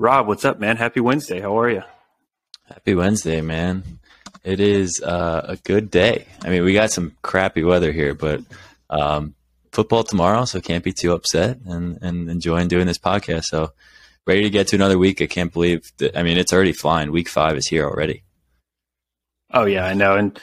Rob, what's up, man? Happy Wednesday. How are you? Happy Wednesday, man. It is uh, a good day. I mean, we got some crappy weather here, but um, football tomorrow, so can't be too upset and, and enjoying doing this podcast. So ready to get to another week. I can't believe that. I mean, it's already flying. Week five is here already. Oh yeah, I know. And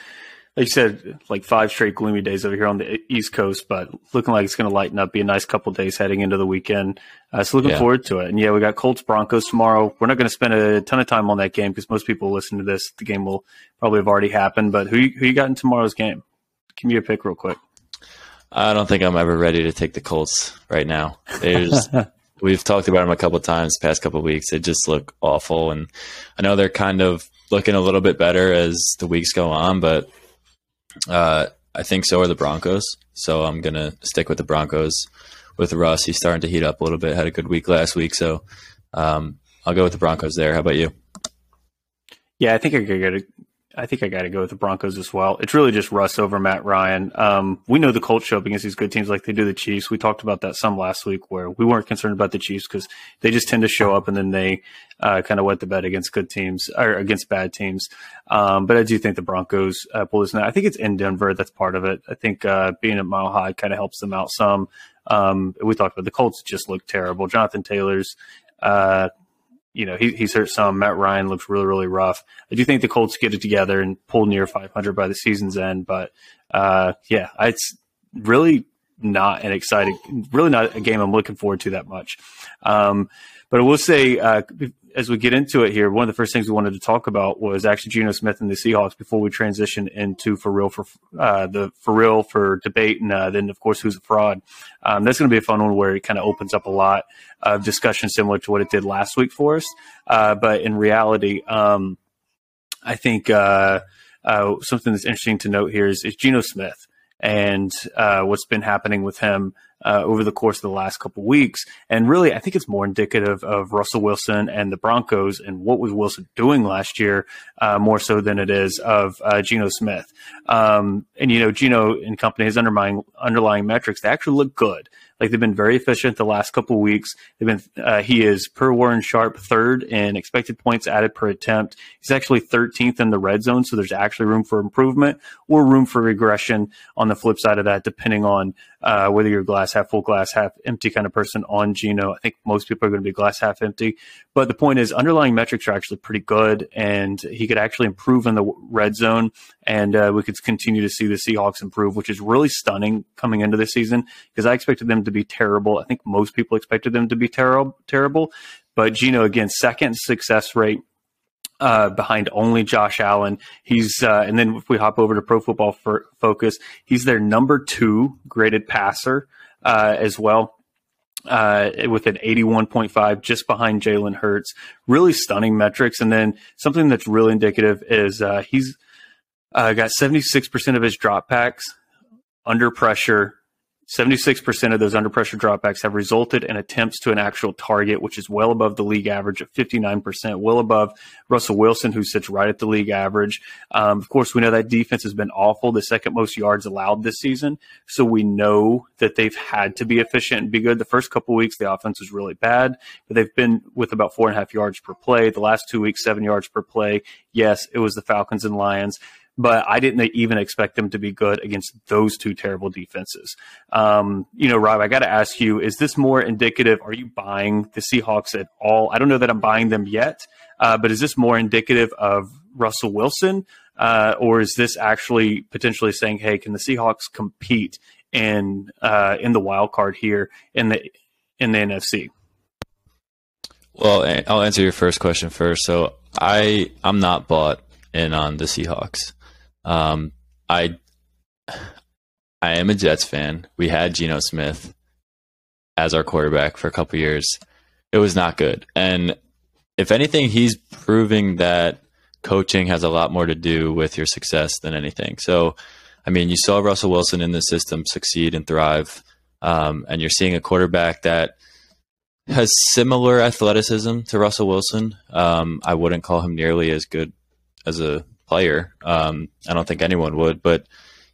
like you said, like five straight gloomy days over here on the East Coast, but looking like it's going to lighten up. Be a nice couple days heading into the weekend. Uh, so looking yeah. forward to it. And yeah, we got Colts Broncos tomorrow. We're not going to spend a ton of time on that game because most people listen to this. The game will probably have already happened. But who who you got in tomorrow's game? Give me a pick real quick. I don't think I'm ever ready to take the Colts right now. There's we've talked about them a couple times past couple weeks. They just look awful, and I know they're kind of looking a little bit better as the weeks go on, but uh, I think so are the Broncos. So I'm gonna stick with the Broncos with Russ. He's starting to heat up a little bit. Had a good week last week, so um, I'll go with the Broncos there. How about you? Yeah, I think I could get a I think I got to go with the Broncos as well. It's really just Russ over Matt Ryan. Um, we know the Colts show up against these good teams like they do the Chiefs. We talked about that some last week where we weren't concerned about the Chiefs because they just tend to show up and then they uh, kind of wet the bed against good teams or against bad teams. Um, but I do think the Broncos uh, pull this. Now. I think it's in Denver. That's part of it. I think uh, being at Mile High kind of helps them out some. Um, we talked about the Colts just look terrible. Jonathan Taylor's uh, you know, he, he's hurt some. Matt Ryan looks really, really rough. I do think the Colts get it together and pull near 500 by the season's end. But uh, yeah, it's really not an exciting, really not a game I'm looking forward to that much. Um, but I will say, uh, as we get into it here, one of the first things we wanted to talk about was actually Geno Smith and the Seahawks before we transition into for real for uh, the for real for debate, and uh, then of course who's a fraud. Um, that's going to be a fun one where it kind of opens up a lot of discussion similar to what it did last week for us. Uh, but in reality, um, I think uh, uh, something that's interesting to note here is, is Geno Smith and uh, what's been happening with him uh, over the course of the last couple weeks. And really, I think it's more indicative of Russell Wilson and the Broncos and what was Wilson doing last year, uh, more so than it is of uh, Geno Smith. Um, and you know, Geno and company, his underlying underlying metrics, they actually look good. Like they've been very efficient the last couple weeks. They've been uh, he is per Warren Sharp third in expected points added per attempt. He's actually 13th in the red zone, so there's actually room for improvement or room for regression on the flip side of that, depending on uh, whether you're glass half full, glass half empty kind of person on Geno. I think most people are going to be glass half empty. But the point is, underlying metrics are actually pretty good, and he could actually improve in the red zone, and uh, we could continue to see the Seahawks improve, which is really stunning coming into this season because I expected them to be terrible. I think most people expected them to be terrible, terrible. But Geno, again, second success rate uh, behind only Josh Allen. He's uh, and then if we hop over to Pro Football Focus, he's their number two graded passer uh, as well uh, with an 81.5 just behind Jalen Hurts. Really stunning metrics. And then something that's really indicative is uh, he's got 76% of his dropbacks under pressure 76% of those under pressure dropbacks have resulted in attempts to an actual target, which is well above the league average of 59%, well above Russell Wilson, who sits right at the league average. Um, of course, we know that defense has been awful, the second most yards allowed this season. So we know that they've had to be efficient and be good. The first couple weeks, the offense was really bad, but they've been with about four and a half yards per play. The last two weeks, seven yards per play. Yes, it was the Falcons and Lions but I didn't even expect them to be good against those two terrible defenses. Um, you know, Rob, I got to ask you: Is this more indicative? Are you buying the Seahawks at all? I don't know that I'm buying them yet, uh, but is this more indicative of Russell Wilson, uh, or is this actually potentially saying, "Hey, can the Seahawks compete in uh, in the wild card here in the in the NFC?" Well, I'll answer your first question first. So I I'm not bought in on the Seahawks. Um, I I am a Jets fan. We had Geno Smith as our quarterback for a couple years. It was not good, and if anything, he's proving that coaching has a lot more to do with your success than anything. So, I mean, you saw Russell Wilson in the system succeed and thrive, um, and you're seeing a quarterback that has similar athleticism to Russell Wilson. Um, I wouldn't call him nearly as good as a player. Um, I don't think anyone would, but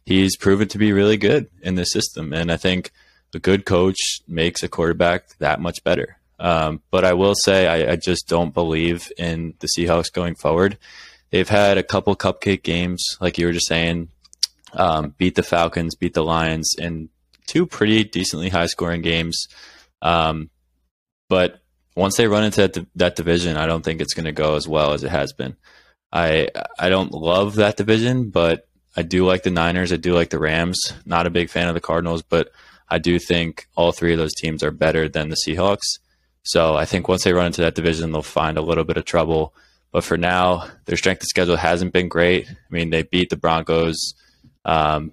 he's proven to be really good in this system. And I think a good coach makes a quarterback that much better. Um, but I will say I, I, just don't believe in the Seahawks going forward. They've had a couple cupcake games, like you were just saying, um, beat the Falcons, beat the Lions and two pretty decently high scoring games. Um, but once they run into that, that division, I don't think it's going to go as well as it has been. I I don't love that division, but I do like the Niners. I do like the Rams. Not a big fan of the Cardinals, but I do think all three of those teams are better than the Seahawks. So I think once they run into that division, they'll find a little bit of trouble. But for now, their strength of schedule hasn't been great. I mean, they beat the Broncos, um,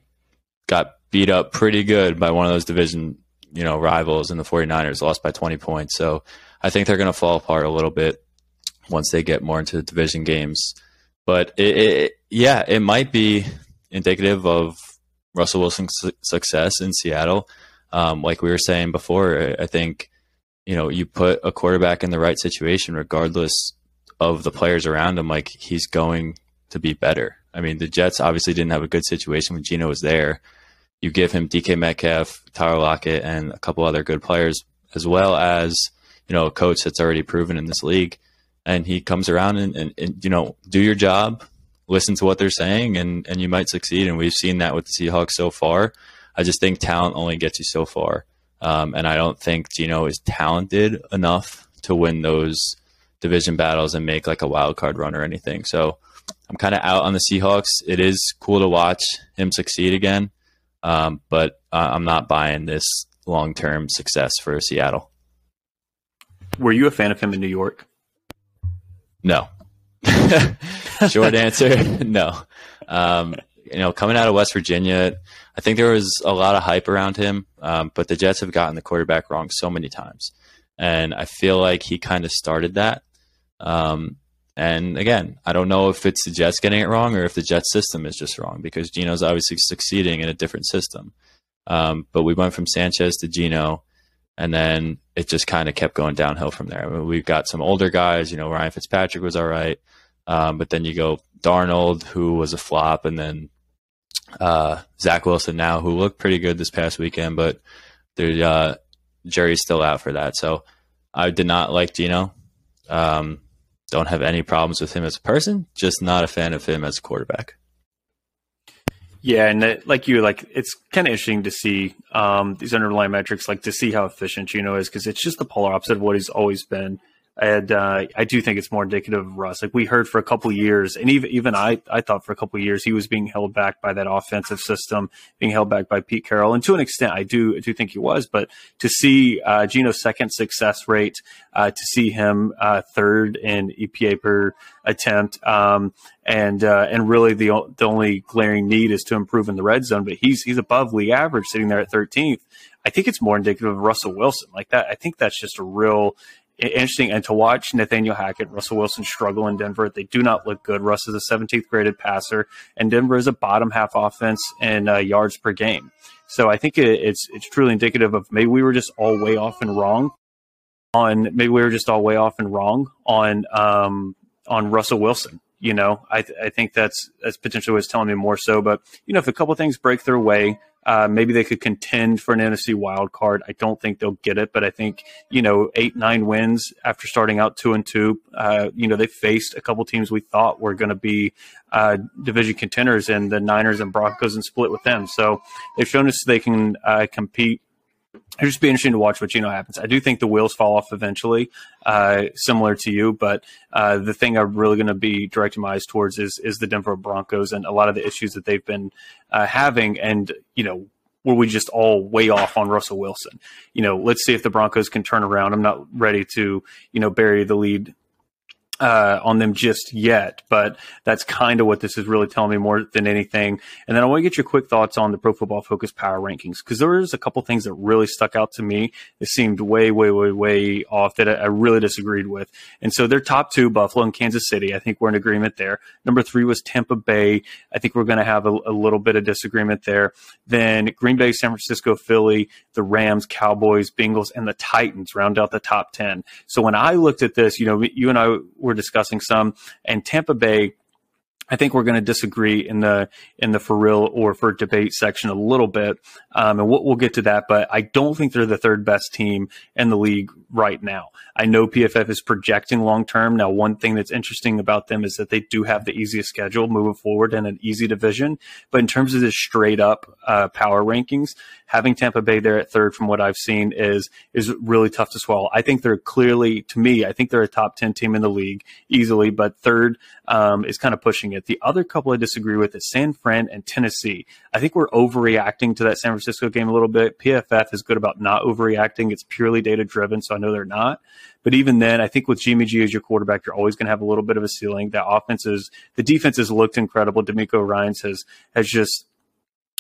got beat up pretty good by one of those division you know rivals in the 49ers, lost by 20 points. So I think they're going to fall apart a little bit once they get more into the division games. But it, it, yeah, it might be indicative of Russell Wilson's success in Seattle. Um, like we were saying before, I think you know you put a quarterback in the right situation, regardless of the players around him. Like he's going to be better. I mean, the Jets obviously didn't have a good situation when Geno was there. You give him DK Metcalf, Tyler Lockett, and a couple other good players, as well as you know a coach that's already proven in this league, and he comes around and, and, and you know do your job, listen to what they're saying, and and you might succeed. And we've seen that with the Seahawks so far. I just think talent only gets you so far, um, and I don't think Geno is talented enough to win those division battles and make like a wild card run or anything. So I'm kind of out on the Seahawks. It is cool to watch him succeed again, um, but uh, I'm not buying this long term success for Seattle. Were you a fan of him in New York? No. Short answer, no. Um, you know, coming out of West Virginia, I think there was a lot of hype around him, um, but the Jets have gotten the quarterback wrong so many times. And I feel like he kind of started that. Um, and again, I don't know if it's the Jets getting it wrong or if the Jets system is just wrong because Geno's obviously succeeding in a different system. Um, but we went from Sanchez to Geno, and then it just kind of kept going downhill from there. I mean, we've got some older guys, you know, Ryan Fitzpatrick was all right, um, but then you go Darnold, who was a flop, and then uh, Zach Wilson now, who looked pretty good this past weekend, but there, uh, Jerry's still out for that. So I did not like Geno. Um, don't have any problems with him as a person, just not a fan of him as a quarterback. Yeah, and that, like you, like it's kind of interesting to see um, these underlying metrics, like to see how efficient Geno is, because it's just the polar opposite of what he's always been. And uh, I do think it's more indicative of Russ. Like we heard for a couple years, and even even I I thought for a couple years he was being held back by that offensive system, being held back by Pete Carroll, and to an extent I do I do think he was. But to see uh, Geno's second success rate, uh, to see him uh, third in EPA per attempt, um, and uh, and really the the only glaring need is to improve in the red zone. But he's he's above league average, sitting there at 13th. I think it's more indicative of Russell Wilson. Like that, I think that's just a real interesting. And to watch Nathaniel Hackett, Russell Wilson struggle in Denver, they do not look good. Russ is a 17th graded passer, and Denver is a bottom half offense in uh, yards per game. So I think it, it's it's truly indicative of maybe we were just all way off and wrong on maybe we were just all way off and wrong on um, on Russell Wilson. You know, I, th- I think that's that's potentially what's telling me more so. But you know, if a couple things break their way, uh, maybe they could contend for an NFC wild card. I don't think they'll get it, but I think you know eight nine wins after starting out two and two. Uh, you know they faced a couple teams we thought were going to be uh, division contenders, and the Niners and Broncos, and split with them. So they've shown us they can uh, compete it'll just be interesting to watch what you know happens. I do think the wheels fall off eventually, uh, similar to you. But uh, the thing I'm really going to be directing my eyes towards is is the Denver Broncos and a lot of the issues that they've been uh, having. And you know, were we just all way off on Russell Wilson? You know, let's see if the Broncos can turn around. I'm not ready to you know bury the lead uh, on them just yet, but that's kind of what this is really telling me more than anything. And then I want to get your quick thoughts on the Pro Football Focus Power Rankings because there was a couple things that really stuck out to me. It seemed way, way, way, way off that I really disagreed with. And so their top two, Buffalo and Kansas City, I think we're in agreement there. Number three was Tampa Bay. I think we're going to have a, a little bit of disagreement there. Then Green Bay, San Francisco, Philly, the Rams, Cowboys, Bengals, and the Titans round out the top 10. So when I looked at this, you know, you and I were were discussing some, and Tampa Bay I think we're going to disagree in the in the for real or for debate section a little bit, um, and we'll, we'll, get to that. But I don't think they're the third best team in the league right now. I know PFF is projecting long term. Now, one thing that's interesting about them is that they do have the easiest schedule moving forward and an easy division. But in terms of the straight up uh, power rankings, having Tampa Bay there at third, from what I've seen, is is really tough to swallow. I think they're clearly, to me, I think they're a top ten team in the league easily, but third um, is kind of pushing it. The other couple I disagree with is San Fran and Tennessee. I think we're overreacting to that San Francisco game a little bit. PFF is good about not overreacting. It's purely data driven, so I know they're not. But even then, I think with Jimmy G as your quarterback, you're always going to have a little bit of a ceiling. That offense is the defense has looked incredible. DeMeco Ryans has has just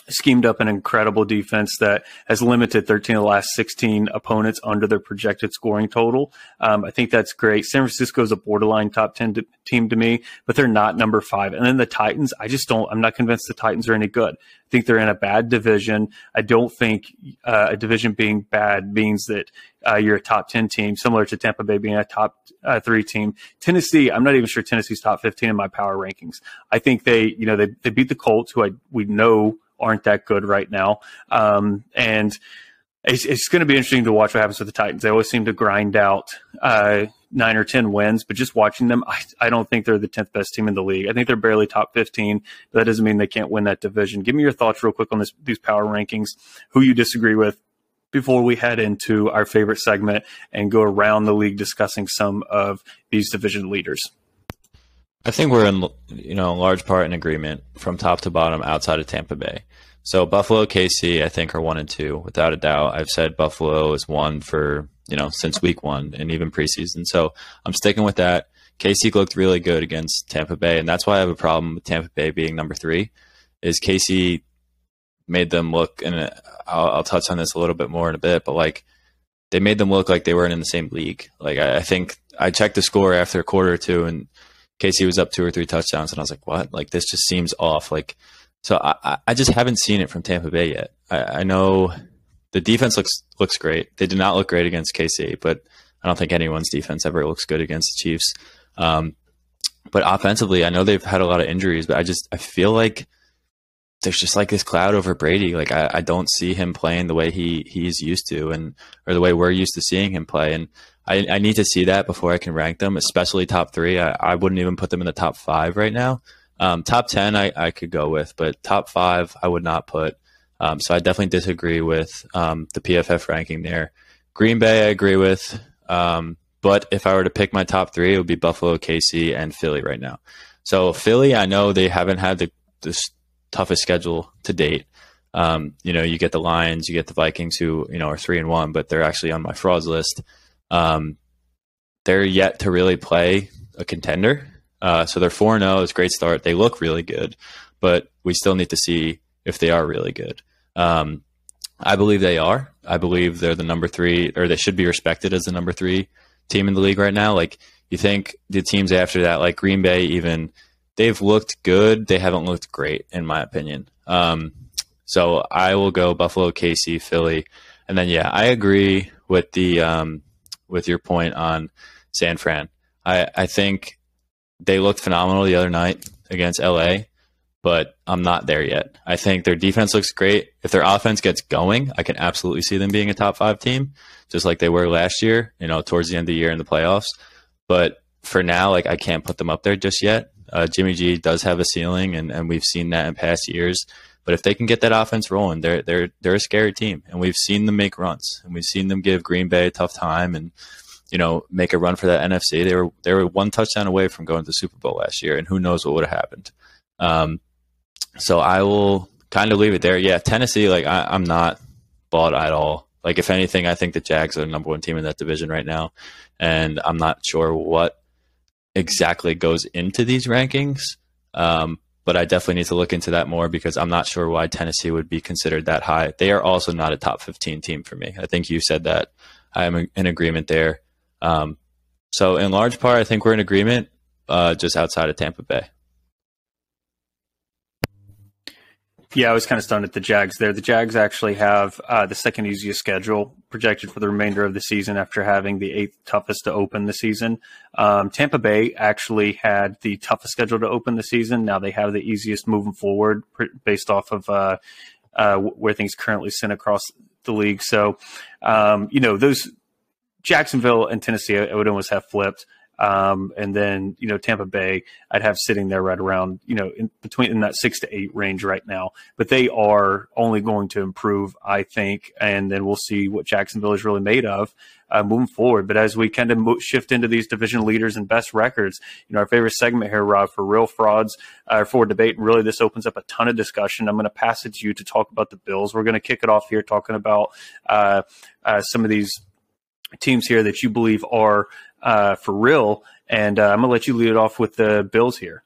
schemed up an incredible defense that has limited 13 of the last 16 opponents under their projected scoring total. Um, I think that's great. San Francisco is a borderline top 10 to, team to me, but they're not number five. And then the Titans, I just don't, I'm not convinced the Titans are any good. I think they're in a bad division. I don't think uh, a division being bad means that uh, you're a top 10 team, similar to Tampa Bay being a top uh, three team. Tennessee, I'm not even sure Tennessee's top 15 in my power rankings. I think they, you know, they, they beat the Colts, who I, we know aren't that good right now. Um, and it's, it's going to be interesting to watch what happens with the Titans. They always seem to grind out uh, nine or 10 wins, but just watching them, I, I don't think they're the 10th best team in the league. I think they're barely top 15, but that doesn't mean they can't win that division. Give me your thoughts real quick on this, these power rankings, who you disagree with, before we head into our favorite segment and go around the league discussing some of these division leaders. I think we're in, you know, large part in agreement from top to bottom outside of Tampa Bay. So Buffalo, KC, I think are one and two without a doubt. I've said Buffalo is one for you know since week one and even preseason. So I'm sticking with that. KC looked really good against Tampa Bay, and that's why I have a problem with Tampa Bay being number three. Is KC made them look, and uh, I'll, I'll touch on this a little bit more in a bit, but like they made them look like they weren't in the same league. Like I, I think I checked the score after a quarter or two, and KC was up two or three touchdowns, and I was like, "What? Like this just seems off." Like, so I, I just haven't seen it from Tampa Bay yet. I, I know the defense looks looks great. They did not look great against KC, but I don't think anyone's defense ever looks good against the Chiefs. Um, but offensively, I know they've had a lot of injuries, but I just I feel like there's just like this cloud over Brady. Like I, I don't see him playing the way he he's used to, and or the way we're used to seeing him play. And I, I need to see that before I can rank them, especially top three. I, I wouldn't even put them in the top five right now. Um, top 10, I, I could go with, but top five, I would not put. Um, so I definitely disagree with um, the PFF ranking there. Green Bay, I agree with. Um, but if I were to pick my top three, it would be Buffalo, KC, and Philly right now. So Philly, I know they haven't had the, the toughest schedule to date. Um, you know, you get the Lions, you get the Vikings, who you know are three and one, but they're actually on my frauds list. Um, they're yet to really play a contender. Uh, so they're 4 and 0. It's a great start. They look really good, but we still need to see if they are really good. Um, I believe they are. I believe they're the number three, or they should be respected as the number three team in the league right now. Like, you think the teams after that, like Green Bay, even, they've looked good. They haven't looked great, in my opinion. Um, so I will go Buffalo, KC, Philly. And then, yeah, I agree with the um, with your point on San Fran. I, I think they looked phenomenal the other night against LA, but I'm not there yet. I think their defense looks great. If their offense gets going, I can absolutely see them being a top five team, just like they were last year, you know, towards the end of the year in the playoffs. But for now, like I can't put them up there just yet. Uh, Jimmy G does have a ceiling, and, and we've seen that in past years. But if they can get that offense rolling, they're they're they're a scary team, and we've seen them make runs, and we've seen them give Green Bay a tough time, and you know make a run for that NFC. They were they were one touchdown away from going to the Super Bowl last year, and who knows what would have happened. Um, so I will kind of leave it there. Yeah, Tennessee, like I, I'm not bought at all. Like if anything, I think the Jags are the number one team in that division right now, and I'm not sure what exactly goes into these rankings. Um, but I definitely need to look into that more because I'm not sure why Tennessee would be considered that high. They are also not a top 15 team for me. I think you said that. I am in agreement there. Um, so, in large part, I think we're in agreement uh, just outside of Tampa Bay. Yeah, I was kind of stunned at the Jags there. The Jags actually have uh, the second easiest schedule projected for the remainder of the season after having the eighth toughest to open the season. Um, Tampa Bay actually had the toughest schedule to open the season. Now they have the easiest moving forward based off of uh, uh, where things currently sit across the league. So, um, you know, those Jacksonville and Tennessee, I would almost have flipped. Um, and then, you know, Tampa Bay, I'd have sitting there right around, you know, in between in that six to eight range right now. But they are only going to improve, I think. And then we'll see what Jacksonville is really made of uh, moving forward. But as we kind of mo- shift into these division leaders and best records, you know, our favorite segment here, Rob, for real frauds, uh, for debate. And really, this opens up a ton of discussion. I'm going to pass it to you to talk about the Bills. We're going to kick it off here talking about uh, uh some of these teams here that you believe are uh, for real. And uh, I'm gonna let you lead it off with the Bills here.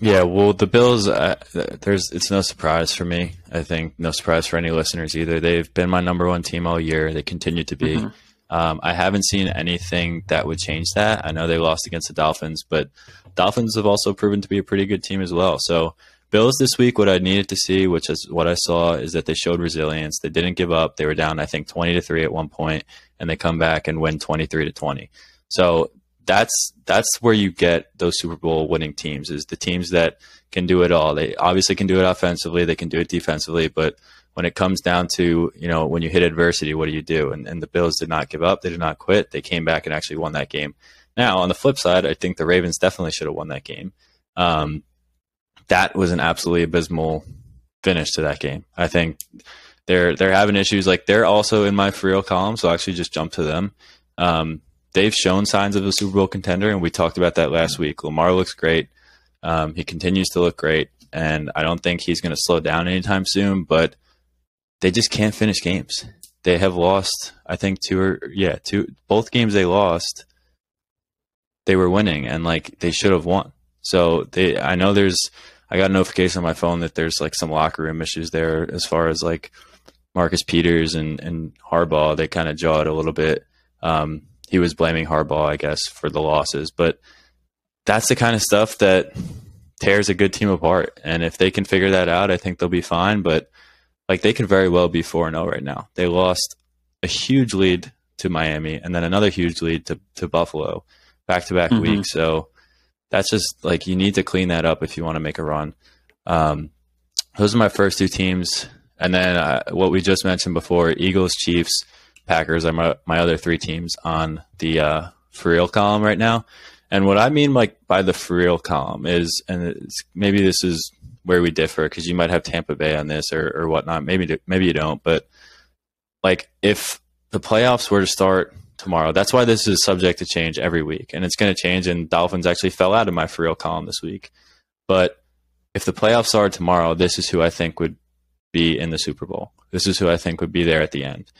Yeah, well, the Bills, uh, there's it's no surprise for me. I think no surprise for any listeners either. They've been my number one team all year. They continue to be. Mm-hmm. Um, I haven't seen anything that would change that. I know they lost against the Dolphins, but Dolphins have also proven to be a pretty good team as well. So Bills this week, what I needed to see, which is what I saw, is that they showed resilience. They didn't give up. They were down, I think, twenty to three at one point, and they come back and win twenty three to twenty. So that's that's where you get those Super Bowl winning teams is the teams that can do it all. They obviously can do it offensively, they can do it defensively, but when it comes down to you know when you hit adversity, what do you do? And, and the Bills did not give up. They did not quit. They came back and actually won that game. Now on the flip side, I think the Ravens definitely should have won that game. Um, that was an absolutely abysmal finish to that game. I think they're they're having issues. Like they're also in my for real column, so I'll actually just jump to them. Um, they've shown signs of a Super Bowl contender, and we talked about that last week. Lamar looks great. Um, he continues to look great, and I don't think he's going to slow down anytime soon. But they just can't finish games. They have lost, I think, two or yeah, two both games they lost. They were winning, and like they should have won. So they, I know there's I got a notification on my phone that there's like some locker room issues there as far as like Marcus Peters and, and Harbaugh. They kind of jawed a little bit. Um, he was blaming Harbaugh, I guess, for the losses, but that's the kind of stuff that tears a good team apart. And if they can figure that out, I think they'll be fine. But like they could very well be 4 0 right now. They lost a huge lead to Miami and then another huge lead to, to Buffalo back to back weeks. So that's just like you need to clean that up if you want to make a run. Um, those are my first two teams, and then uh, what we just mentioned before: Eagles, Chiefs, Packers are my, my other three teams on the uh, for real column right now. And what I mean like by the for real column is, and maybe this is where we differ because you might have Tampa Bay on this or, or whatnot. Maybe maybe you don't, but like if the playoffs were to start tomorrow. That's why this is subject to change every week, and it's going to change. And Dolphins actually fell out of my for real column this week, but if the playoffs are tomorrow, this is who I think would be in the Super Bowl. This is who I think would be there at the end.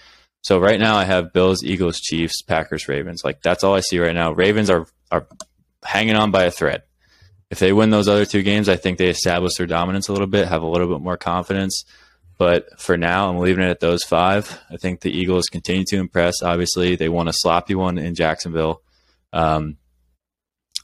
So right now I have Bills, Eagles, Chiefs, Packers, Ravens. Like that's all I see right now. Ravens are are hanging on by a thread. If they win those other two games, I think they establish their dominance a little bit, have a little bit more confidence. But for now, I'm leaving it at those five. I think the Eagles continue to impress. Obviously, they won a sloppy one in Jacksonville. Um,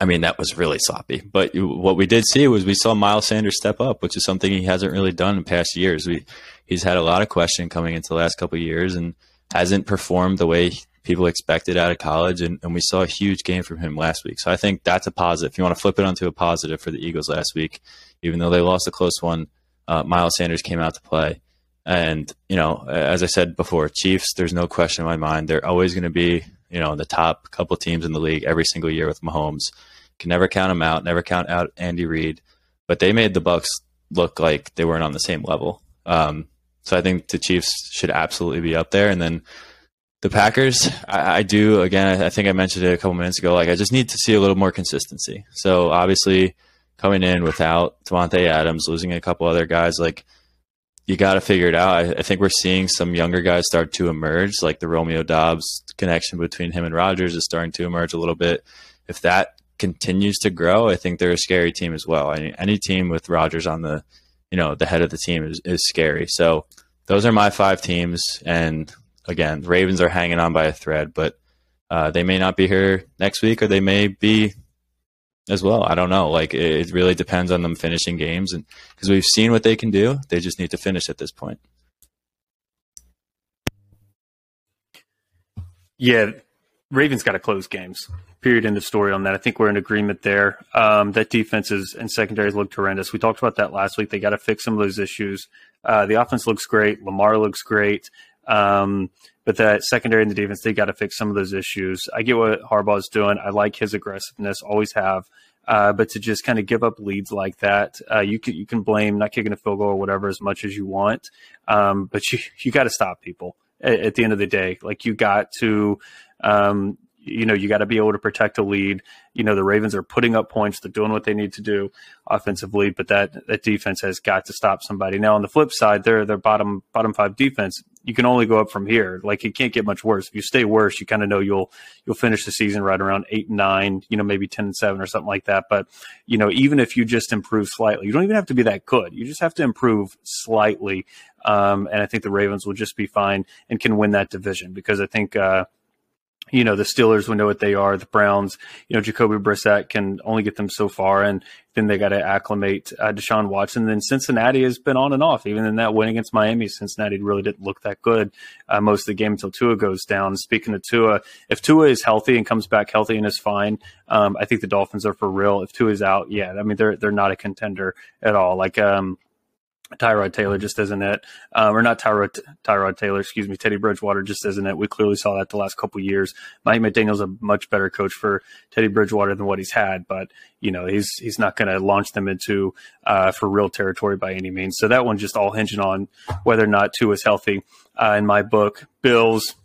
I mean, that was really sloppy. But what we did see was we saw Miles Sanders step up, which is something he hasn't really done in past years. We he's had a lot of question coming into the last couple years and hasn't performed the way people expected out of college. And, and we saw a huge game from him last week. So I think that's a positive. If you want to flip it onto a positive for the Eagles last week, even though they lost a close one, uh, Miles Sanders came out to play. And, you know, as I said before, Chiefs, there's no question in my mind. They're always going to be, you know, the top couple teams in the league every single year with Mahomes. Can never count them out, never count out Andy Reid. But they made the Bucs look like they weren't on the same level. Um, so I think the Chiefs should absolutely be up there. And then the Packers, I, I do, again, I, I think I mentioned it a couple minutes ago. Like, I just need to see a little more consistency. So obviously, coming in without Davante Adams, losing a couple other guys, like you got to figure it out. I, I, think we're seeing some younger guys start to emerge, like the Romeo Doubs connection between him and Rodgers is starting to emerge a little bit. If that continues to grow, I think they're a scary team as well. Mean, any team with Rodgers on the, you know, the head of the team is, is scary. So those are my five teams. And again, Ravens are hanging on by a thread, but uh, they may not be here next week or they may be as well. I don't know. Like it, it really depends on them finishing games, and because we've seen what they can do, they just need to finish at this point. Yeah, Ravens got to close games. Period. End of story on that. I think we're in agreement there. Um, that defenses and secondaries look horrendous. We talked about that last week. They got to fix some of those issues. Uh, the offense looks great. Lamar looks great. Um, but that secondary and the defense, they got to fix some of those issues. I get what Harbaugh's doing. I like his aggressiveness, always have. Uh, but to just kind of give up leads like that, uh, you can you can blame not kicking a field goal or whatever as much as you want. Um, but you you got to stop people at, the end of the day. Like you got to um, you know, you got to be able to protect a lead. You know, the Ravens are putting up points. They're doing what they need to do offensively, but that, that defense has got to stop somebody. Now, on the flip side, they're their bottom bottom five defense. You can only go up from here. Like it can't get much worse. If you stay worse, you kind of know you'll you'll finish the season right around eight and nine. You know, maybe ten and seven or something like that. But you know, even if you just improve slightly, you don't even have to be that good. You just have to improve slightly, um, and I think the Ravens will just be fine and can win that division because I think. Uh, you know, the Steelers we know what they are. The Browns, you know, Jacoby Brissett can only get them so far, and then they got to acclimate uh, Deshaun Watson. Then Cincinnati has been on and off. Even in that win against Miami, Cincinnati really didn't look that good uh, most of the game until Tua goes down. Speaking of Tua, if Tua is healthy and comes back healthy and is fine, um, I think the Dolphins are for real. If Tua is out, yeah, I mean they're they're not a contender at all. Like um, Tyrod Taylor just isn't it, um, or not Tyrod Tyrod Taylor, excuse me, Teddy Bridgewater just isn't it. We clearly saw that the last couple years. Mike McDaniel's a much better coach for Teddy Bridgewater than what he's had, but you know he's he's not going to launch them into uh, for real territory by any means. So that one just all hinging on whether or not Tua is healthy. Uh, in my book, Bills,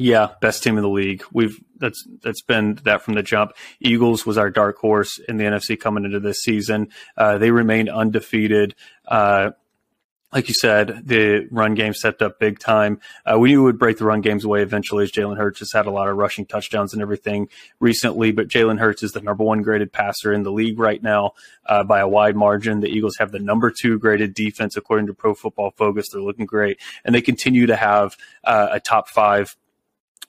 yeah, best team in the league. We've that's that's been that from the jump. Eagles was our dark horse in the NFC coming into this season. Uh, they remained undefeated. Uh, like you said, the run game stepped up big time. Uh, we would break the run games away eventually, as Jalen Hurts has had a lot of rushing touchdowns and everything recently. But Jalen Hurts is the number one graded passer in the league right now uh, by a wide margin. The Eagles have the number two graded defense according to Pro Football Focus. They're looking great, and they continue to have uh, a top five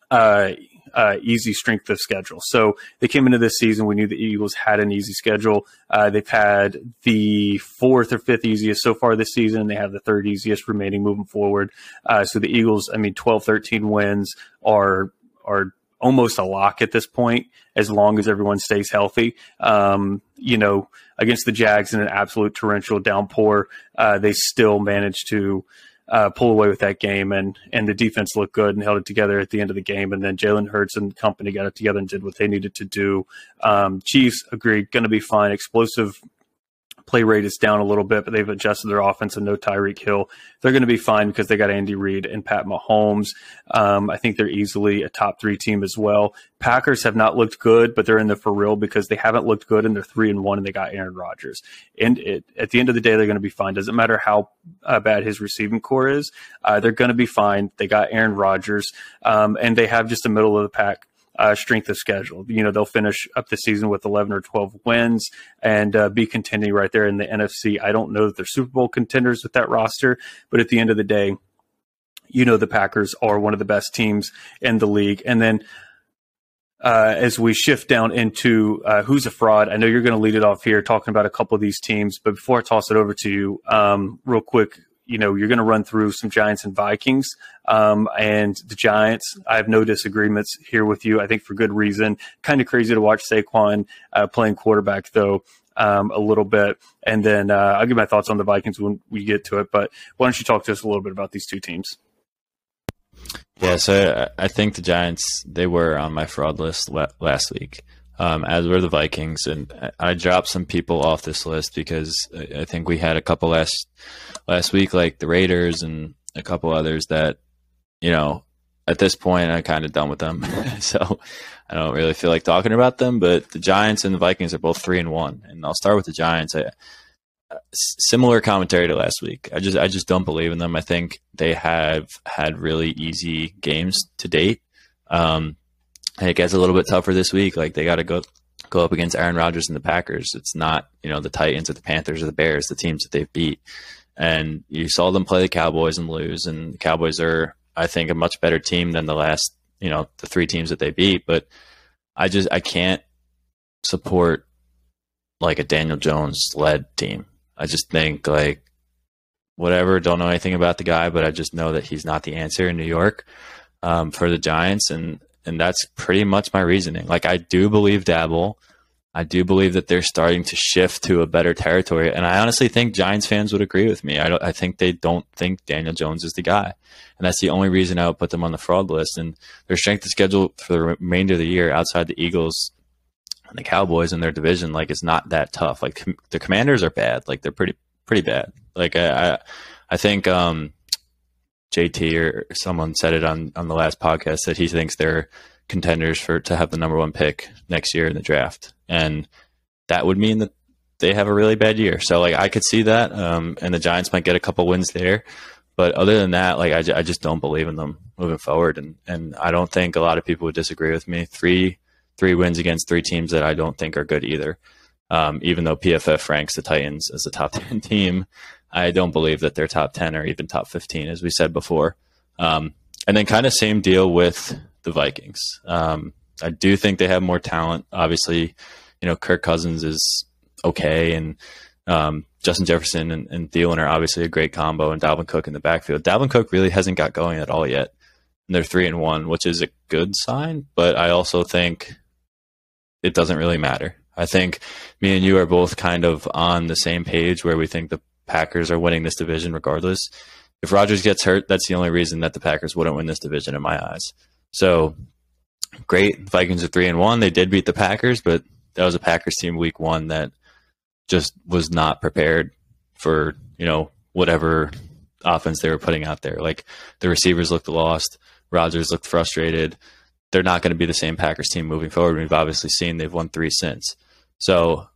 uh, uh, easy strength of schedule. So they came into this season. We knew the Eagles had an easy schedule. Uh, they've had the fourth or fifth easiest so far this season. They have the third easiest remaining moving forward. Uh, so the Eagles, I mean, 12, 13 wins are, are almost a lock at this point, as long as everyone stays healthy. Um, you know, against the Jags in an absolute torrential downpour, uh, they still managed to, uh, pull away with that game, and and the defense looked good and held it together at the end of the game. And then Jalen Hurts and company got it together and did what they needed to do. Um, Chiefs agreed, going to be fine. Explosive play rate is down a little bit, but they've adjusted their offense and no Tyreek Hill. They're going to be fine because they got Andy Reid and Pat Mahomes. Um, I think they're easily a top three team as well. Packers have not looked good, but they're in the for real because they haven't looked good and they're three and one and they got Aaron Rodgers. And it, at the end of the day, they're going to be fine. Doesn't matter how uh, bad his receiving corps is. Uh, they're going to be fine. They got Aaron Rodgers, um, and they have just a middle of the pack uh, strength of schedule. You know, they'll finish up the season with 11 or 12 wins and uh, be contending right there in the NFC. I don't know that they're Super Bowl contenders with that roster, but at the end of the day, you know, the Packers are one of the best teams in the league. And then uh, as we shift down into uh, who's a fraud, I know you're going to lead it off here talking about a couple of these teams, but before I toss it over to you, um, real quick, you know, you're going to run through some Giants and Vikings. Um, and the Giants, I have no disagreements here with you. I think for good reason. Kind of crazy to watch Saquon uh, playing quarterback, though. Um, a little bit, and then uh, I'll give my thoughts on the Vikings when we get to it. But why don't you talk to us a little bit about these two teams? Yeah, so I think the Giants they were on my fraud list last week um, as were the Vikings. And I dropped some people off this list because I think we had a couple last last week, like the Raiders and a couple others that, you know, at this point I'm kind of done with them. so I don't really feel like talking about them. But the Giants and the Vikings are both three and one, and I'll start with the Giants. I, similar commentary to last week. I just I just don't believe in them. I think they have had really easy games to date. Um, it gets a little bit tougher this week. Like they got to go go up against Aaron Rodgers and the Packers. It's not you know the Titans or the Panthers or the Bears, the teams that they've beat. And you saw them play the Cowboys and lose. And the Cowboys are, I think, a much better team than the last you know the three teams that they beat. But I just I can't support like a Daniel Jones led team. I just think like whatever. Don't know anything about the guy, but I just know that he's not the answer in New York um, for the Giants, and and that's pretty much my reasoning. Like I do believe Daboll. I do believe that they're starting to shift to a better territory, and I honestly think Giants fans would agree with me. I, I think they don't think Daniel Jones is the guy, and that's the only reason I would put them on the fraud list. And their strength of schedule for the remainder of the year, outside the Eagles and the Cowboys in their division, like is not that tough. Like com- the Commanders are bad, like they're pretty pretty bad. Like I, I, I think um, JT or someone said it on on the last podcast that he thinks they're contenders for to have the number one pick next year in the draft, and that would mean that they have a really bad year. So like I could see that, um, and the Giants might get a couple wins there. But other than that, like I, I just don't believe in them moving forward, and and I don't think a lot of people would disagree with me. Three three wins against three teams that I don't think are good either. Um, even though PFF ranks the Titans as a top ten team, I don't believe that they're top ten or even top fifteen, as we said before. Um, and then kind of same deal with the Vikings. Um, I do think they have more talent. Obviously, you know, Kirk Cousins is okay, and um, Justin Jefferson and, and Thielen are obviously a great combo, and Dalvin Cook in the backfield. Dalvin Cook really hasn't got going at all yet. And they're three and one, which is a good sign, but I also think it doesn't really matter. I think me and you are both kind of on the same page where we think the Packers are winning this division regardless. If Rodgers gets hurt, that's the only reason that the Packers wouldn't win this division in my eyes. So great. Vikings are three and one. They did beat the Packers, but that was a Packers team week one that just was not prepared for, you know, whatever offense they were putting out there. Like the receivers looked lost. Rodgers looked frustrated. They're not going to be the same Packers team moving forward. We've obviously seen they've won three since. So,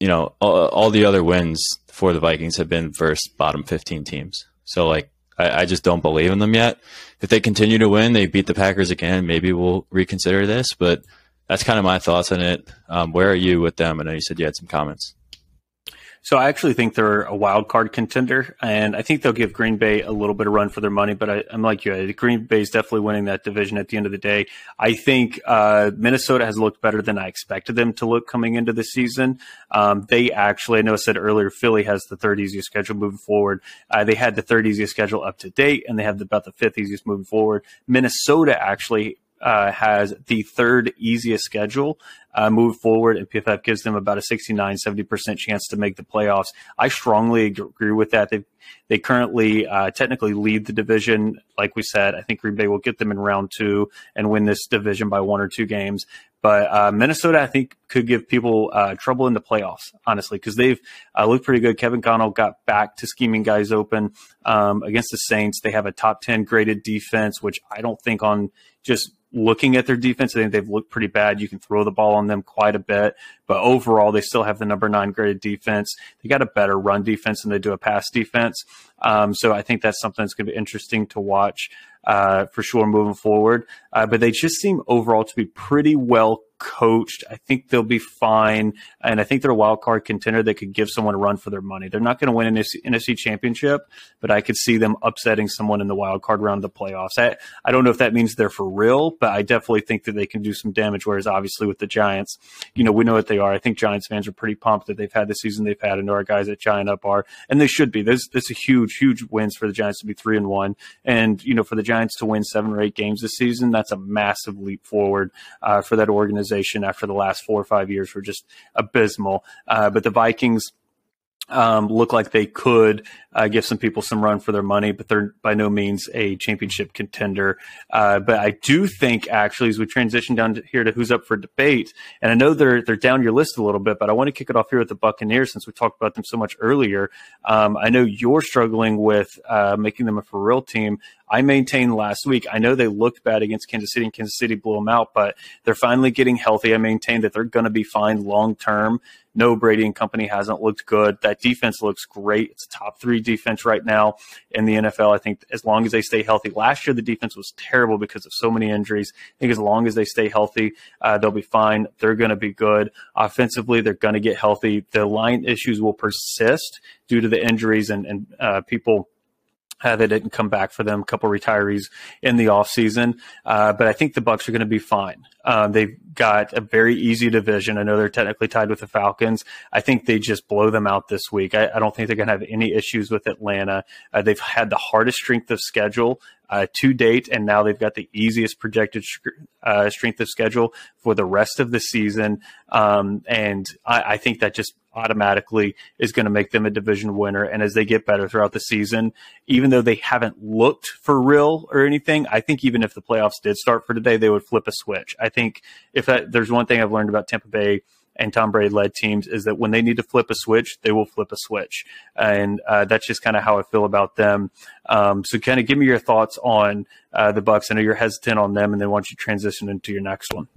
you know, all, all the other wins for the Vikings have been versus bottom 15 teams. So, like, I, I, just don't believe in them yet. If they continue to win, they beat the Packers again, maybe we'll reconsider this. But that's kind of my thoughts on it. Um, where are you with them? I know you said you had some comments. So I actually think they're a wild card contender, and I think they'll give Green Bay a little bit of run for their money. But I, am like you, Green Bay is definitely winning that division at the end of the day. I think uh, Minnesota has looked better than I expected them to look coming into the season. Um, they actually, I know I said earlier, Philly has the third easiest schedule moving forward. Uh, they had the third easiest schedule up to date, and they have the, about the fifth easiest moving forward. Minnesota actually uh, has the third easiest schedule uh, move forward, and PFF gives them about a 69, 70% chance to make the playoffs. I strongly agree with that. They they currently uh, technically lead the division. Like we said, I think Green Bay will get them in round two and win this division by one or two games. But uh, Minnesota, I think, could give people uh, trouble in the playoffs, honestly, because they've uh, looked pretty good. Kevin O'Connell got back to scheming guys open um, against the Saints. They have a top 10 graded defense, which I don't think on just looking at their defense, I think they've looked pretty bad. You can throw the ball on them quite a bit, but overall, they still have the number nine graded defense. They got a better run defense than they do a pass defense. Um, so I think that's something that's going to be interesting to watch uh, for sure moving forward. Uh, but they just seem overall to be pretty well coached. I think they'll be fine, and I think they're a wild card contender that could give someone a run for their money. They're not going to win an NFC championship, but I could see them upsetting someone in the wild card round of the playoffs. I, I don't know if that means they're for real, but I definitely think that they can do some damage. Whereas obviously with the Giants, you know, we know what they are. I think Giants fans are pretty pumped that they've had the season they've had, and our guys at Giant Up are, and they should be. There's this a huge, huge wins for the Giants to be three and one, and you know, for the Giants to win seven or eight games this season, that's a massive leap forward uh, for that organization organization after the last four or five years were just abysmal. Uh, but the Vikings um, look like they could uh, give some people some run for their money, but they're by no means a championship contender. Uh, but I do think, actually, as we transition down to here to who's up for debate, and I know they're they're down your list a little bit, but I want to kick it off here with the Buccaneers since we talked about them so much earlier. Um, I know you're struggling with uh, making them a for real team. I maintained last week. I know they looked bad against Kansas City and Kansas City blew them out, but they're finally getting healthy. I maintain that they're going to be fine long term. No, Brady and company hasn't looked good. That defense looks great. It's a top three defense right now in the NFL. I think as long as they stay healthy, last year the defense was terrible because of so many injuries. I think as long as they stay healthy, uh, they'll be fine. They're going to be good. Offensively, they're going to get healthy. The line issues will persist due to the injuries and, and uh, people uh, they didn't come back for them. A couple retirees in the offseason. Uh, but I think the Bucs are going to be fine. Um, they've got a very easy division. I know they're technically tied with the Falcons. I think they just blow them out this week. I, I don't think they're going to have any issues with Atlanta. Uh, they've had the hardest strength of schedule uh, to date, and now they've got the easiest projected uh, strength of schedule for the rest of the season. Um, and I, I think that just automatically is going to make them a division winner. And as they get better throughout the season, even though they haven't looked for real or anything, I think even if the playoffs did start for today, they would flip a switch. I think if that, there's one thing I've learned about Tampa Bay and Tom Brady led teams is that when they need to flip a switch, they will flip a switch. And uh, that's just kind of how I feel about them. Um, so kind of give me your thoughts on uh, the Bucs. I know you're hesitant on them, and then don't you transition into your next one?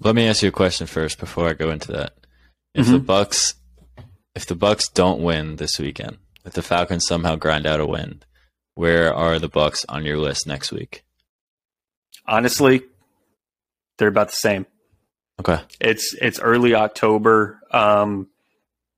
Let me ask you a question first before I go into that. If mm-hmm. the Bucs if the Bucs don't win this weekend, if the Falcons somehow grind out a win, where are the Bucs on your list next week? Honestly, they're about the same. Okay. It's it's early October. Um,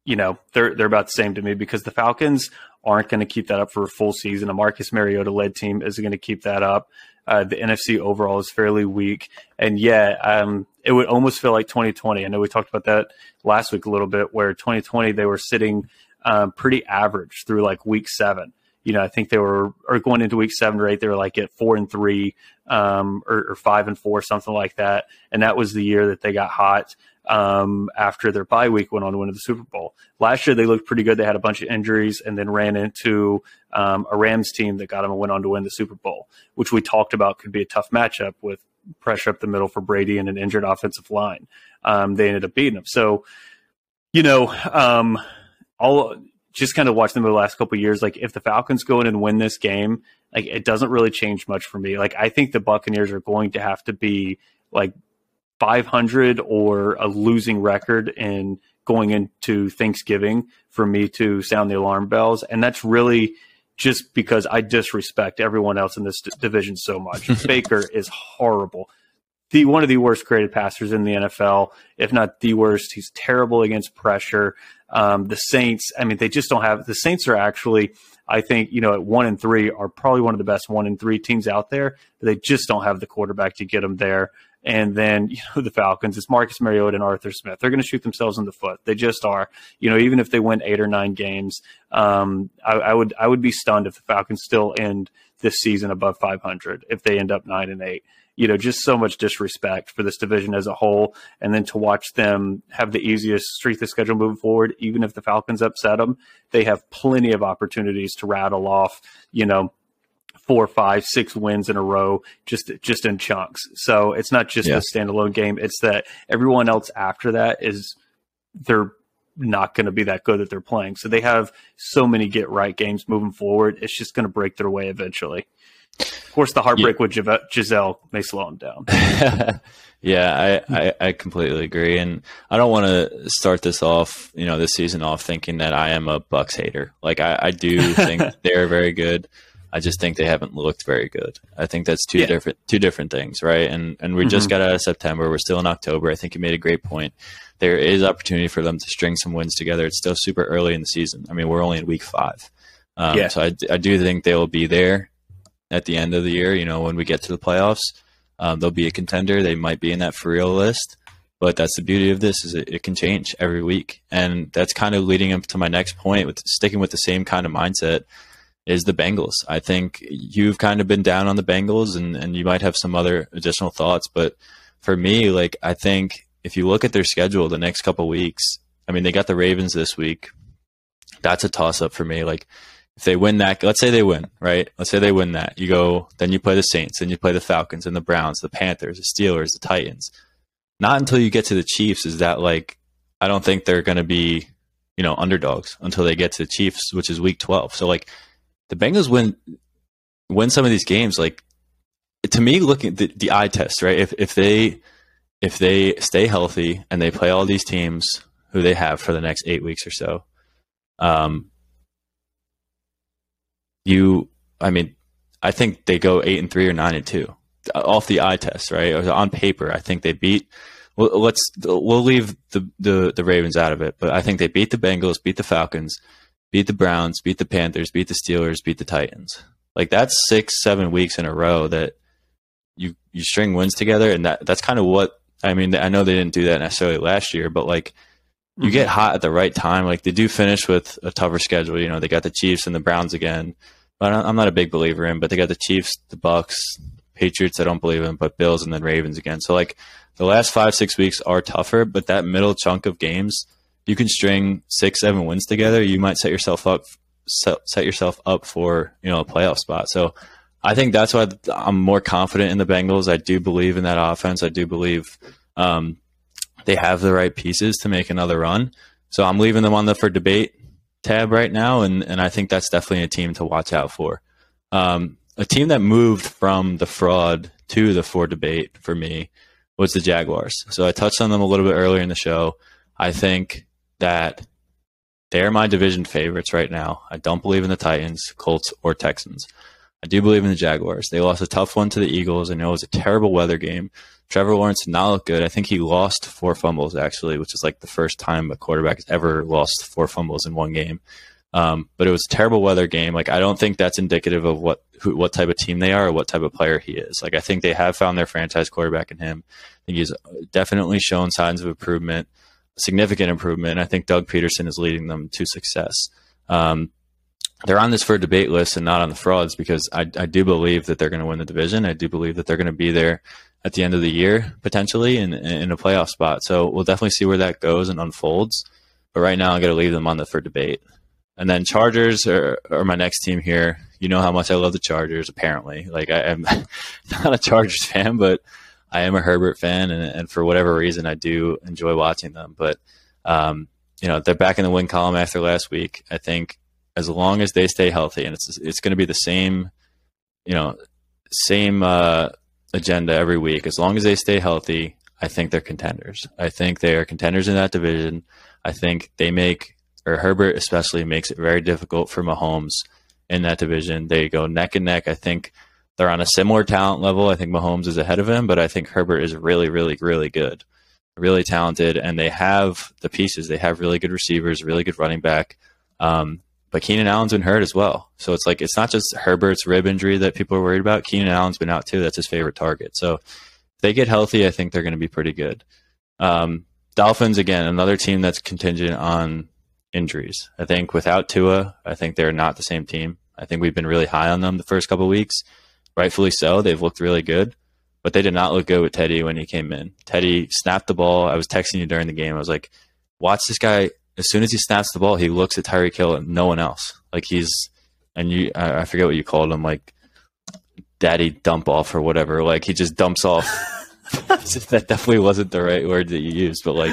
you know, they're they're about the same to me because the Falcons aren't going to keep that up for a full season. A Marcus Mariota led team isn't going to keep that up. Uh, the NFC overall is fairly weak, and yeah, um, it would almost feel like 2020. I know we talked about that last week a little bit, where 2020 they were sitting um, pretty average through like week seven. You know, I think they were or going into week seven or eight, they were like at four and three, um, or, or five and four, something like that. And that was the year that they got hot um, after their bye week went on to win the Super Bowl. Last year they looked pretty good. They had a bunch of injuries and then ran into um, a Rams team that got them and went on to win the Super Bowl, which we talked about could be a tough matchup with pressure up the middle for Brady and an injured offensive line. Um, they ended up beating them. So, you know, um, all just kind of watching them the last couple years. Like if the Falcons go in and win this game, like it doesn't really change much for me. Like I think the Buccaneers are going to have to be like 500 or a losing record in going into Thanksgiving for me to sound the alarm bells. And that's really just because I disrespect everyone else in this d- division so much. Baker is horrible. The one of the worst graded passers in the NFL, if not the worst. He's terrible against pressure. Um, the Saints, I mean, they just don't have the Saints are actually, I think, you know, at one and three are probably one of the best one and three teams out there. they just don't have the quarterback to get them there. And then, you know, the Falcons, it's Marcus Mariota and Arthur Smith. They're going to shoot themselves in the foot. They just are. You know, even if they win eight or nine games, um, I, I, would I would be stunned if the Falcons still end this season above 500 if they end up nine and eight. You know, just so much disrespect for this division as a whole. And then to watch them have the easiest strength of schedule moving forward, even if the Falcons upset them, they have plenty of opportunities to rattle off, you know, four, five, six wins in a row, just just in chunks. So it's not just yeah. a standalone game; it's that everyone else after that is they're not going to be that good that they're playing. So they have so many get right games moving forward. It's just going to break their way eventually. Of course, the heartbreak yeah. with Gisele may slow them down. yeah, I, I, I, completely agree, and I don't want to start this off, you know, this season off thinking that I am a Bucs hater. Like I, I do think they're very good. I just think they haven't looked very good. I think that's two yeah. different two different things, right? And and we mm-hmm. just got out of September. We're still in October. I think you made a great point. There is opportunity for them to string some wins together. It's still super early in the season. I mean, we're only in week five. Um, yeah. So I, I do think they will be there at the end of the year. You know, when we get to the playoffs, um, they'll be a contender. They might be in that for real list. But that's the beauty of this is it, it can change every week, and that's kind of leading up to my next point with sticking with the same kind of mindset is the Bengals. I think you've kind of been down on the Bengals and, and you might have some other additional thoughts. But for me, like, I think if you look at their schedule the next couple weeks, I mean, they got the Ravens this week. That's a toss up for me. Like, if they win that, let's say they win, right? Let's say they win that. You go, then you play the Saints, then you play the Falcons and the Browns, the Panthers, the Steelers, the Titans. Not until you get to the Chiefs is that like, I don't think they're going to be, you know, underdogs until they get to the Chiefs, which is week 12. So, like, the Bengals win win some of these games. Like to me, looking at the, the eye test, right? If if they if they stay healthy and they play all these teams who they have for the next eight weeks or so, um, you, I mean, I think they go eight and three or nine and two off the eye test, right? On paper, I think they beat. Well, let's we'll leave the, the the Ravens out of it, but I think they beat the Bengals, beat the Falcons, beat the Browns, beat the Panthers, beat the Steelers, beat the Titans. Like that's six, seven weeks in a row that you you string wins together, and that that's kind of what I mean. I know they didn't do that necessarily last year, but like you get mm-hmm. hot at the right time. Like they do finish with a tougher schedule. You know, they got the Chiefs and the Browns again. But I'm not a big believer in. But they got the Chiefs, the Bucs, Patriots. I don't believe in, but Bills and then Ravens again. So like the last five six weeks are tougher, but that middle chunk of games, you can string six seven wins together. You might set yourself up set, set yourself up for you know a playoff spot. So I think that's why I'm more confident in the Bengals. I do believe in that offense. I do believe um, they have the right pieces to make another run. So I'm leaving them on the for debate tab right now, and and I think that's definitely a team to watch out for. Um, a team that moved from the fraud to the for debate for me was the Jaguars. So I touched on them a little bit earlier in the show. I think that they're my division favorites right now. I don't believe in the Titans, Colts, or Texans. I do believe in the Jaguars. They lost a tough one to the Eagles. I know it was a terrible weather game. Trevor Lawrence did not look good. I think he lost four fumbles actually, which is like the first time a quarterback has ever lost four fumbles in one game. Um, but it was a terrible weather game. Like I don't think that's indicative of what who, what type of team they are or what type of player he is. Like I think they have found their franchise quarterback in him. I think he's definitely shown signs of improvement, significant improvement. I think Doug Pederson is leading them to success. Um, they're on this for debate list and not on the frauds because I, I do believe that they're going to win the division. I do believe that they're going to be there at the end of the year potentially in, in a playoff spot. So we'll definitely see where that goes and unfolds. But right now, I'm going to leave them on the for debate. And then Chargers are, are my next team here. You know how much I love the Chargers. Apparently, like I am not a Chargers fan, but I am a Herbert fan, and, and for whatever reason, I do enjoy watching them. But um, you know, they're back in the win column after last week. I think as long as they stay healthy, and it's it's going to be the same, you know, same uh, agenda every week. As long as they stay healthy, I think they're contenders. I think they are contenders in that division. I think they make, or Herbert especially makes it very difficult for Mahomes in that division. They go neck and neck. I think they're on a similar talent level. I think Mahomes is ahead of him, but I think Herbert is really, really, really good, really talented, and they have the pieces. They have really good receivers, really good running back. Um, but Keenan Allen's been hurt as well. So it's like it's not just Herbert's rib injury that people are worried about. Keenan Allen's been out too. That's his favorite target. So if they get healthy, I think they're going to be pretty good. Um, Dolphins again, another team that's contingent on injuries. I think without Tua, I think they're not the same team. I think we've been really high on them the first couple weeks, rightfully so. They've looked really good, but they did not look good with Teddy when he came in. Teddy snapped the ball. I was texting you during the game. I was like, watch this guy as soon as he snaps the ball, he looks at Tyreek Hill and no one else. Like he's, and you, I, I forget what you called him, like daddy dump off or whatever. Like he just dumps off. that definitely wasn't the right word that you used, but like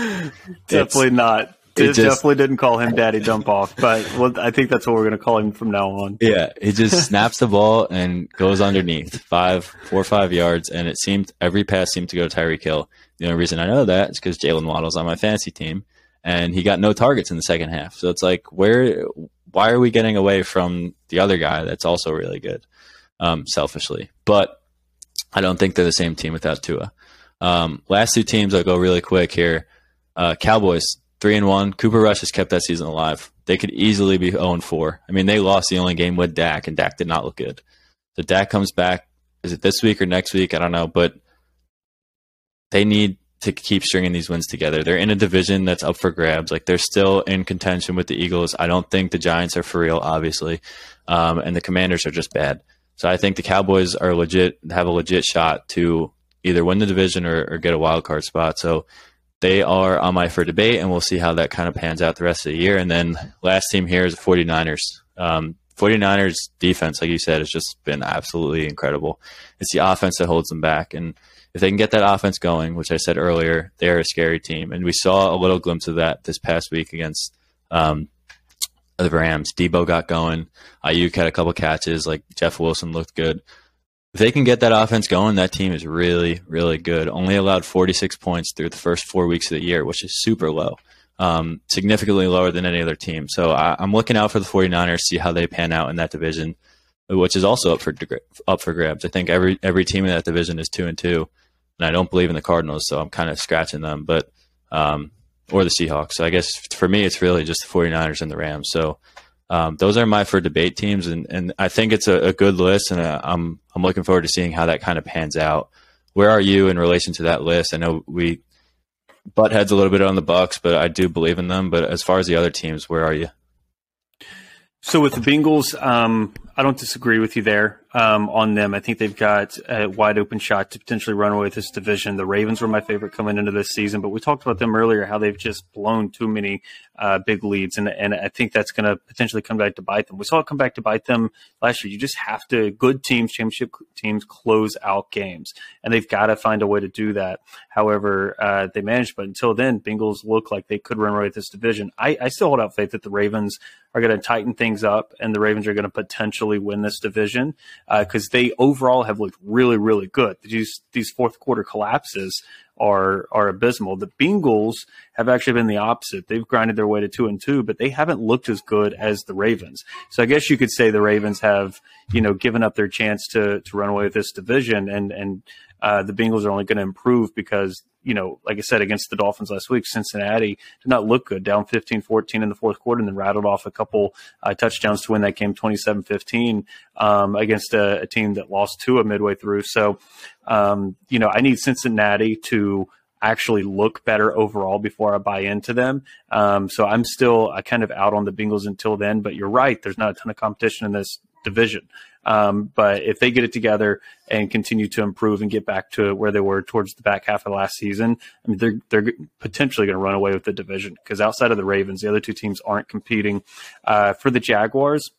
definitely not. It just, definitely didn't call him daddy dump off, but well, I think that's what we're going to call him from now on. Yeah, he just snaps the ball and goes underneath five, four or five yards, and it seemed every pass seemed to go to Tyreek Hill. The only reason I know that is because Jaylen Waddle's on my fantasy team, and he got no targets in the second half. So it's like, where, why are we getting away from the other guy that's also really good, um, selfishly? But I don't think they're the same team without Tua. Um, last two teams, I'll go really quick here. Uh, Cowboys, three and one. Cooper Rush has kept that season alive. They could easily be 0 and 4. I mean, they lost the only game with Dak, and Dak did not look good. So Dak comes back. Is it this week or next week? I don't know, but they need to keep stringing these wins together. They're in a division that's up for grabs. Like they're still in contention with the Eagles. I don't think the Giants are for real, obviously, um, and the Commanders are just bad. So I think the Cowboys are legit, have a legit shot to either win the division or, or get a wild card spot. So they are on my for debate, and we'll see how that kind of pans out the rest of the year. And then last team here is the 49ers. Um, 49ers defense, like you said, has just been absolutely incredible. It's the offense that holds them back. And if they can get that offense going, which I said earlier, they're a scary team. And we saw a little glimpse of that this past week against um, the Rams. Deebo got going. Aiyuk had a couple catches. Like Jeff Wilson looked good. If they can get that offense going, that team is really, really good. Only allowed 46 points through the first four weeks of the year, which is super low. Um, significantly lower than any other team. So I, am looking out for the 49ers, see how they pan out in that division, which is also up for up for grabs. I think every every team in that division is two and two, and I don't believe in the Cardinals, so I'm kind of scratching them. But um, or the Seahawks. So I guess for me, it's really just the 49ers and the Rams. So Um, those are my for debate teams, and, and I think it's a, a good list, and uh, I'm I'm looking forward to seeing how that kind of pans out. Where are you in relation to that list? I know we butt heads a little bit on the Bucs, but I do believe in them. But as far as the other teams, where are you? So with the Bengals, um, I don't disagree with you there um, on them. I think they've got a wide open shot to potentially run away with this division. The Ravens were my favorite coming into this season, but we talked about them earlier how they've just blown too many uh, big leads, and and I think that's going to potentially come back to bite them. We saw it come back to bite them last year. You just have to good teams, championship teams, close out games, and they've got to find a way to do that. However, uh, they managed, but until then, Bengals look like they could run away with this division. I, I still hold out faith that the Ravens are going to tighten things up, and the Ravens are going to potentially win this division because uh, they overall have looked really, really good. These these fourth quarter collapses are are abysmal. The Bengals have actually been the opposite. They've grinded their way to two and two, but they haven't looked as good as the Ravens. So I guess you could say the Ravens have you know given up their chance to to run away with this division, and and uh, the Bengals are only going to improve because you know, like I said, against the Dolphins last week, Cincinnati did not look good, down 15 14 in the fourth quarter, and then rattled off a couple uh, touchdowns to win that game 27 15 um, against a, a, team that lost Tua midway through. So, um, you know, I need Cincinnati to actually look better overall before I buy into them. Um, so I'm still uh, kind of out on the Bengals until then, but you're right. There's not a ton of competition in this division. Um, but if they get it together and continue to improve and get back to where they were towards the back half of last season, I mean, they're they're potentially going to run away with the division because outside of the Ravens, the other two teams aren't competing. Uh, for the Jaguars,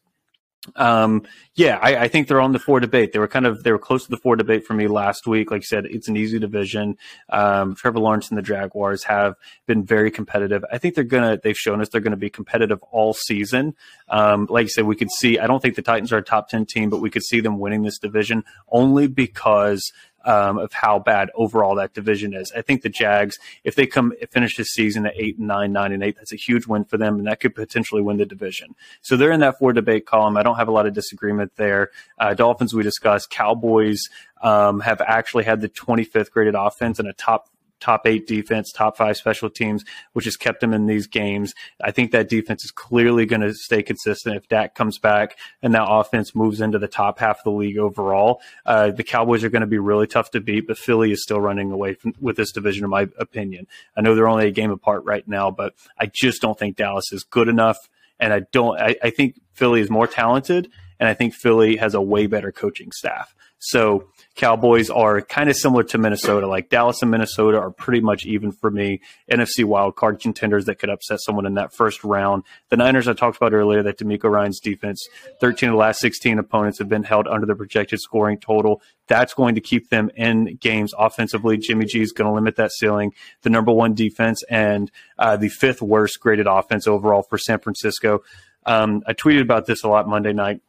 um, yeah, I, I, think they're on the for debate. They were kind of they were close to the for debate for me last week. Like I said, it's an easy division. Um, Trevor Lawrence and the Jaguars have been very competitive. I think they're gonna. They've shown us they're gonna be competitive all season. Um, like I said, we could see. I don't think the Titans are a top ten team, but we could see them winning this division only because um, of how bad overall that division is. I think the Jags, if they come finish this season at eight and nine, nine and eight, that's a huge win for them, and that could potentially win the division. So they're in that for debate column. I don't have a lot of disagreement there. Uh, Dolphins we discussed. Cowboys um, have actually had the 25th graded offense and a top top eight defense, top five special teams, which has kept them in these games. I think that defense is clearly going to stay consistent if Dak comes back and that offense moves into the top half of the league overall. Uh, the Cowboys are going to be really tough to beat, but Philly is still running away from, with this division, in my opinion. I know they're only a game apart right now, but I just don't think Dallas is good enough. And I don't, I, I think Philly is more talented, and I think Philly has a way better coaching staff. So Cowboys are kind of similar to Minnesota. Like Dallas and Minnesota are pretty much even for me. NFC wildcard contenders that could upset someone in that first round. The Niners I talked about earlier, that DeMeco Ryans defense, 13 of the last 16 opponents have been held under the projected scoring total. That's going to keep them in games offensively. Jimmy G is going to limit that ceiling. The number one defense and uh, the fifth worst graded offense overall for San Francisco. Um, I tweeted about this a lot Monday night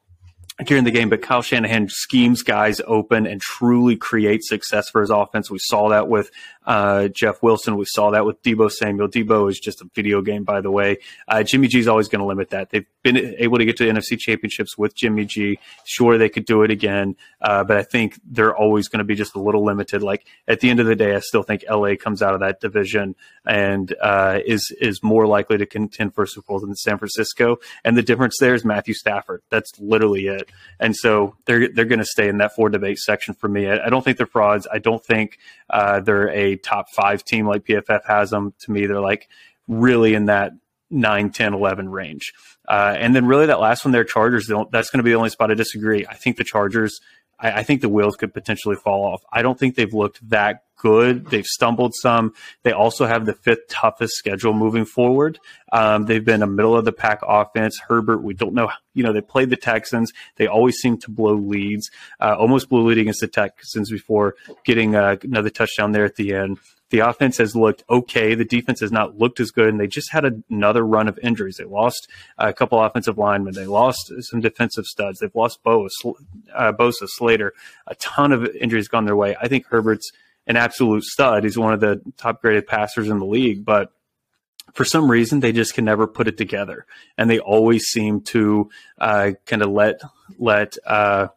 during the game, but Kyle Shanahan schemes guys open and truly creates success for his offense. We saw that with uh, Jeff Wilson. We saw that with Deebo Samuel. Deebo is just a video game, by the way. Uh, Jimmy G is always going to limit that. They've been able to get to NFC championships with Jimmy G. Sure, they could do it again, uh, but I think they're always going to be just a little limited. Like at the end of the day, I still think LA comes out of that division and uh, is is more likely to contend for Super Bowl than San Francisco. And the difference there is Matthew Stafford. That's literally it. And so they're they're going to stay in that for debate section for me. I, I don't think they're frauds. I don't think uh, they're a top five team like PFF has them. To me, they're like really in that 9, 10, 11 range. Uh, and then really that last one there, Chargers, that's going to be the only spot I disagree. I think the Chargers, I, I, think the wheels could potentially fall off. I don't think they've looked that good. They've stumbled some. They also have the fifth toughest schedule moving forward. Um, they've been a middle of the pack offense. Herbert, we don't know. You know, they played the Texans. They always seem to blow leads. Uh, almost blew lead against the Texans before getting uh, another touchdown there at the end. The offense has looked okay. The defense has not looked as good, and they just had another run of injuries. They lost a couple offensive linemen. They lost some defensive studs. They've lost Bosa, uh, Bosa Slater. A ton of injuries gone their way. I think Herbert's an absolute stud. He's one of the top graded passers in the league, but for some reason they just can never put it together, and they always seem to uh, kind of let let uh,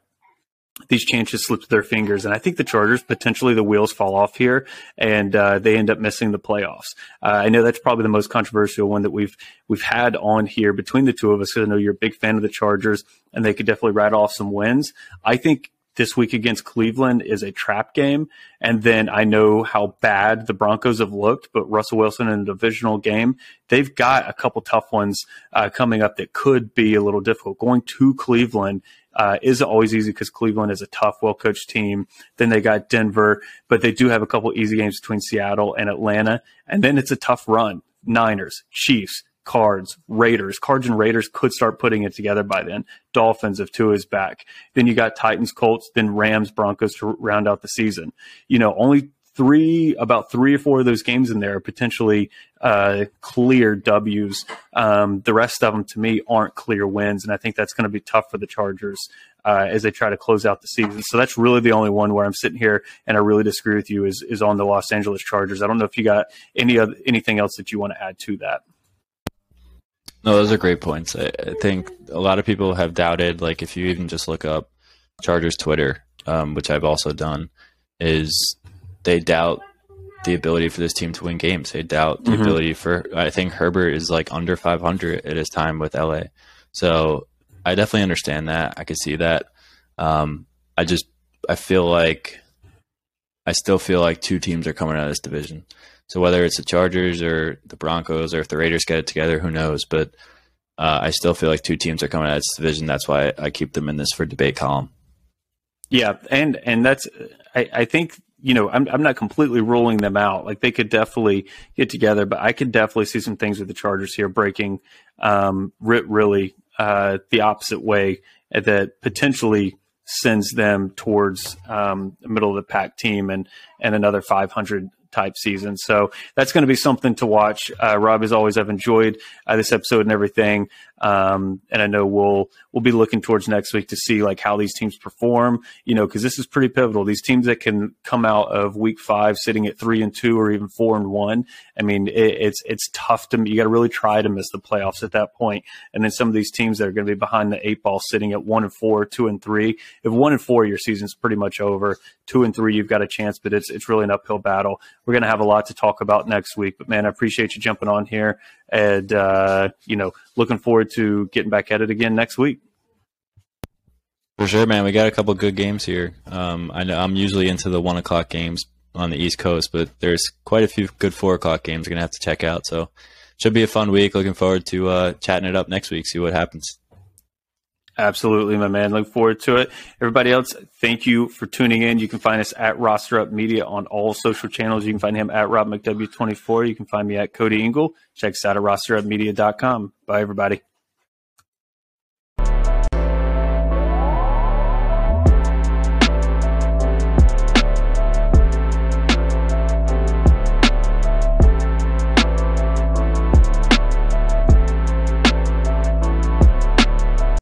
these chances slip through their fingers. And I think the Chargers potentially the wheels fall off here and uh, they end up missing the playoffs. Uh, I know that's probably the most controversial one that we've we've had on here between the two of us because I know you're a big fan of the Chargers and they could definitely rattle off some wins. I think this week against Cleveland is a trap game. And then I know how bad the Broncos have looked, but Russell Wilson in a divisional game, they've got a couple tough ones uh, coming up that could be a little difficult. Going to Cleveland uh, isn't always easy because Cleveland is a tough, well coached team. Then they got Denver, but they do have a couple easy games between Seattle and Atlanta. And then it's a tough run. Niners, Chiefs, Cards, Raiders. Cards and Raiders could start putting it together by then. Dolphins if Tua is back. Then you got Titans, Colts, then Rams, Broncos to round out the season. You know, only three, about three or four of those games in there are potentially uh, clear W's. Um, the rest of them, to me, aren't clear wins, and I think that's going to be tough for the Chargers uh, as they try to close out the season. So that's really the only one where I'm sitting here and I really disagree with you is is on the Los Angeles Chargers. I don't know if you got any other anything else that you want to add to that. No, those are great points. I, I think a lot of people have doubted, like if you even just look up Chargers Twitter, um, which I've also done, is they doubt the ability for this team to win games. They doubt the mm-hmm. ability for. I think Herbert is like under 500 at his time with LA. So I definitely understand that. I could see that. Um, I just I feel like I still feel like two teams are coming out of this division. So whether it's the Chargers or the Broncos or if the Raiders get it together, who knows? But uh, I still feel like two teams are coming out of this division. That's why I keep them in this for debate column. Yeah, and and that's I, I think you know, I'm I'm not completely ruling them out. Like they could definitely get together, but I could definitely see some things with the Chargers here breaking um, really uh, the opposite way that potentially sends them towards um, the middle of the pack team and and another 500 type season. So that's going to be something to watch. Uh, Rob, as always, I've enjoyed uh, this episode and everything. Um, and I know we'll we'll be looking towards next week to see like how these teams perform. You know, because this is pretty pivotal. These teams that can come out of week five sitting at three and two or even four and one. I mean, it, it's it's tough to you got to really try to miss the playoffs at that point. And then some of these teams that are going to be behind the eight ball, sitting at one and four, two and three. If one and four, your season's pretty much over. Two and three, you've got a chance, but it's it's really an uphill battle. We're going to have a lot to talk about next week. But man, I appreciate you jumping on here and uh, you know, looking forward to getting back at it again next week. For sure, man. We got a couple good games here. Um, I know I'm usually into the one o'clock games on the East Coast, but there's quite a few good four o'clock games. I'm gonna have to check out. So, should be a fun week. Looking forward to uh, chatting it up next week. See what happens. Absolutely, my man. Look forward to it. Everybody else, thank you for tuning in. You can find us at Roster Up Media on all social channels. You can find him at Rob McW24. You can find me at Cody Ingle. Check us out at rosterupmedia.com. Bye, everybody.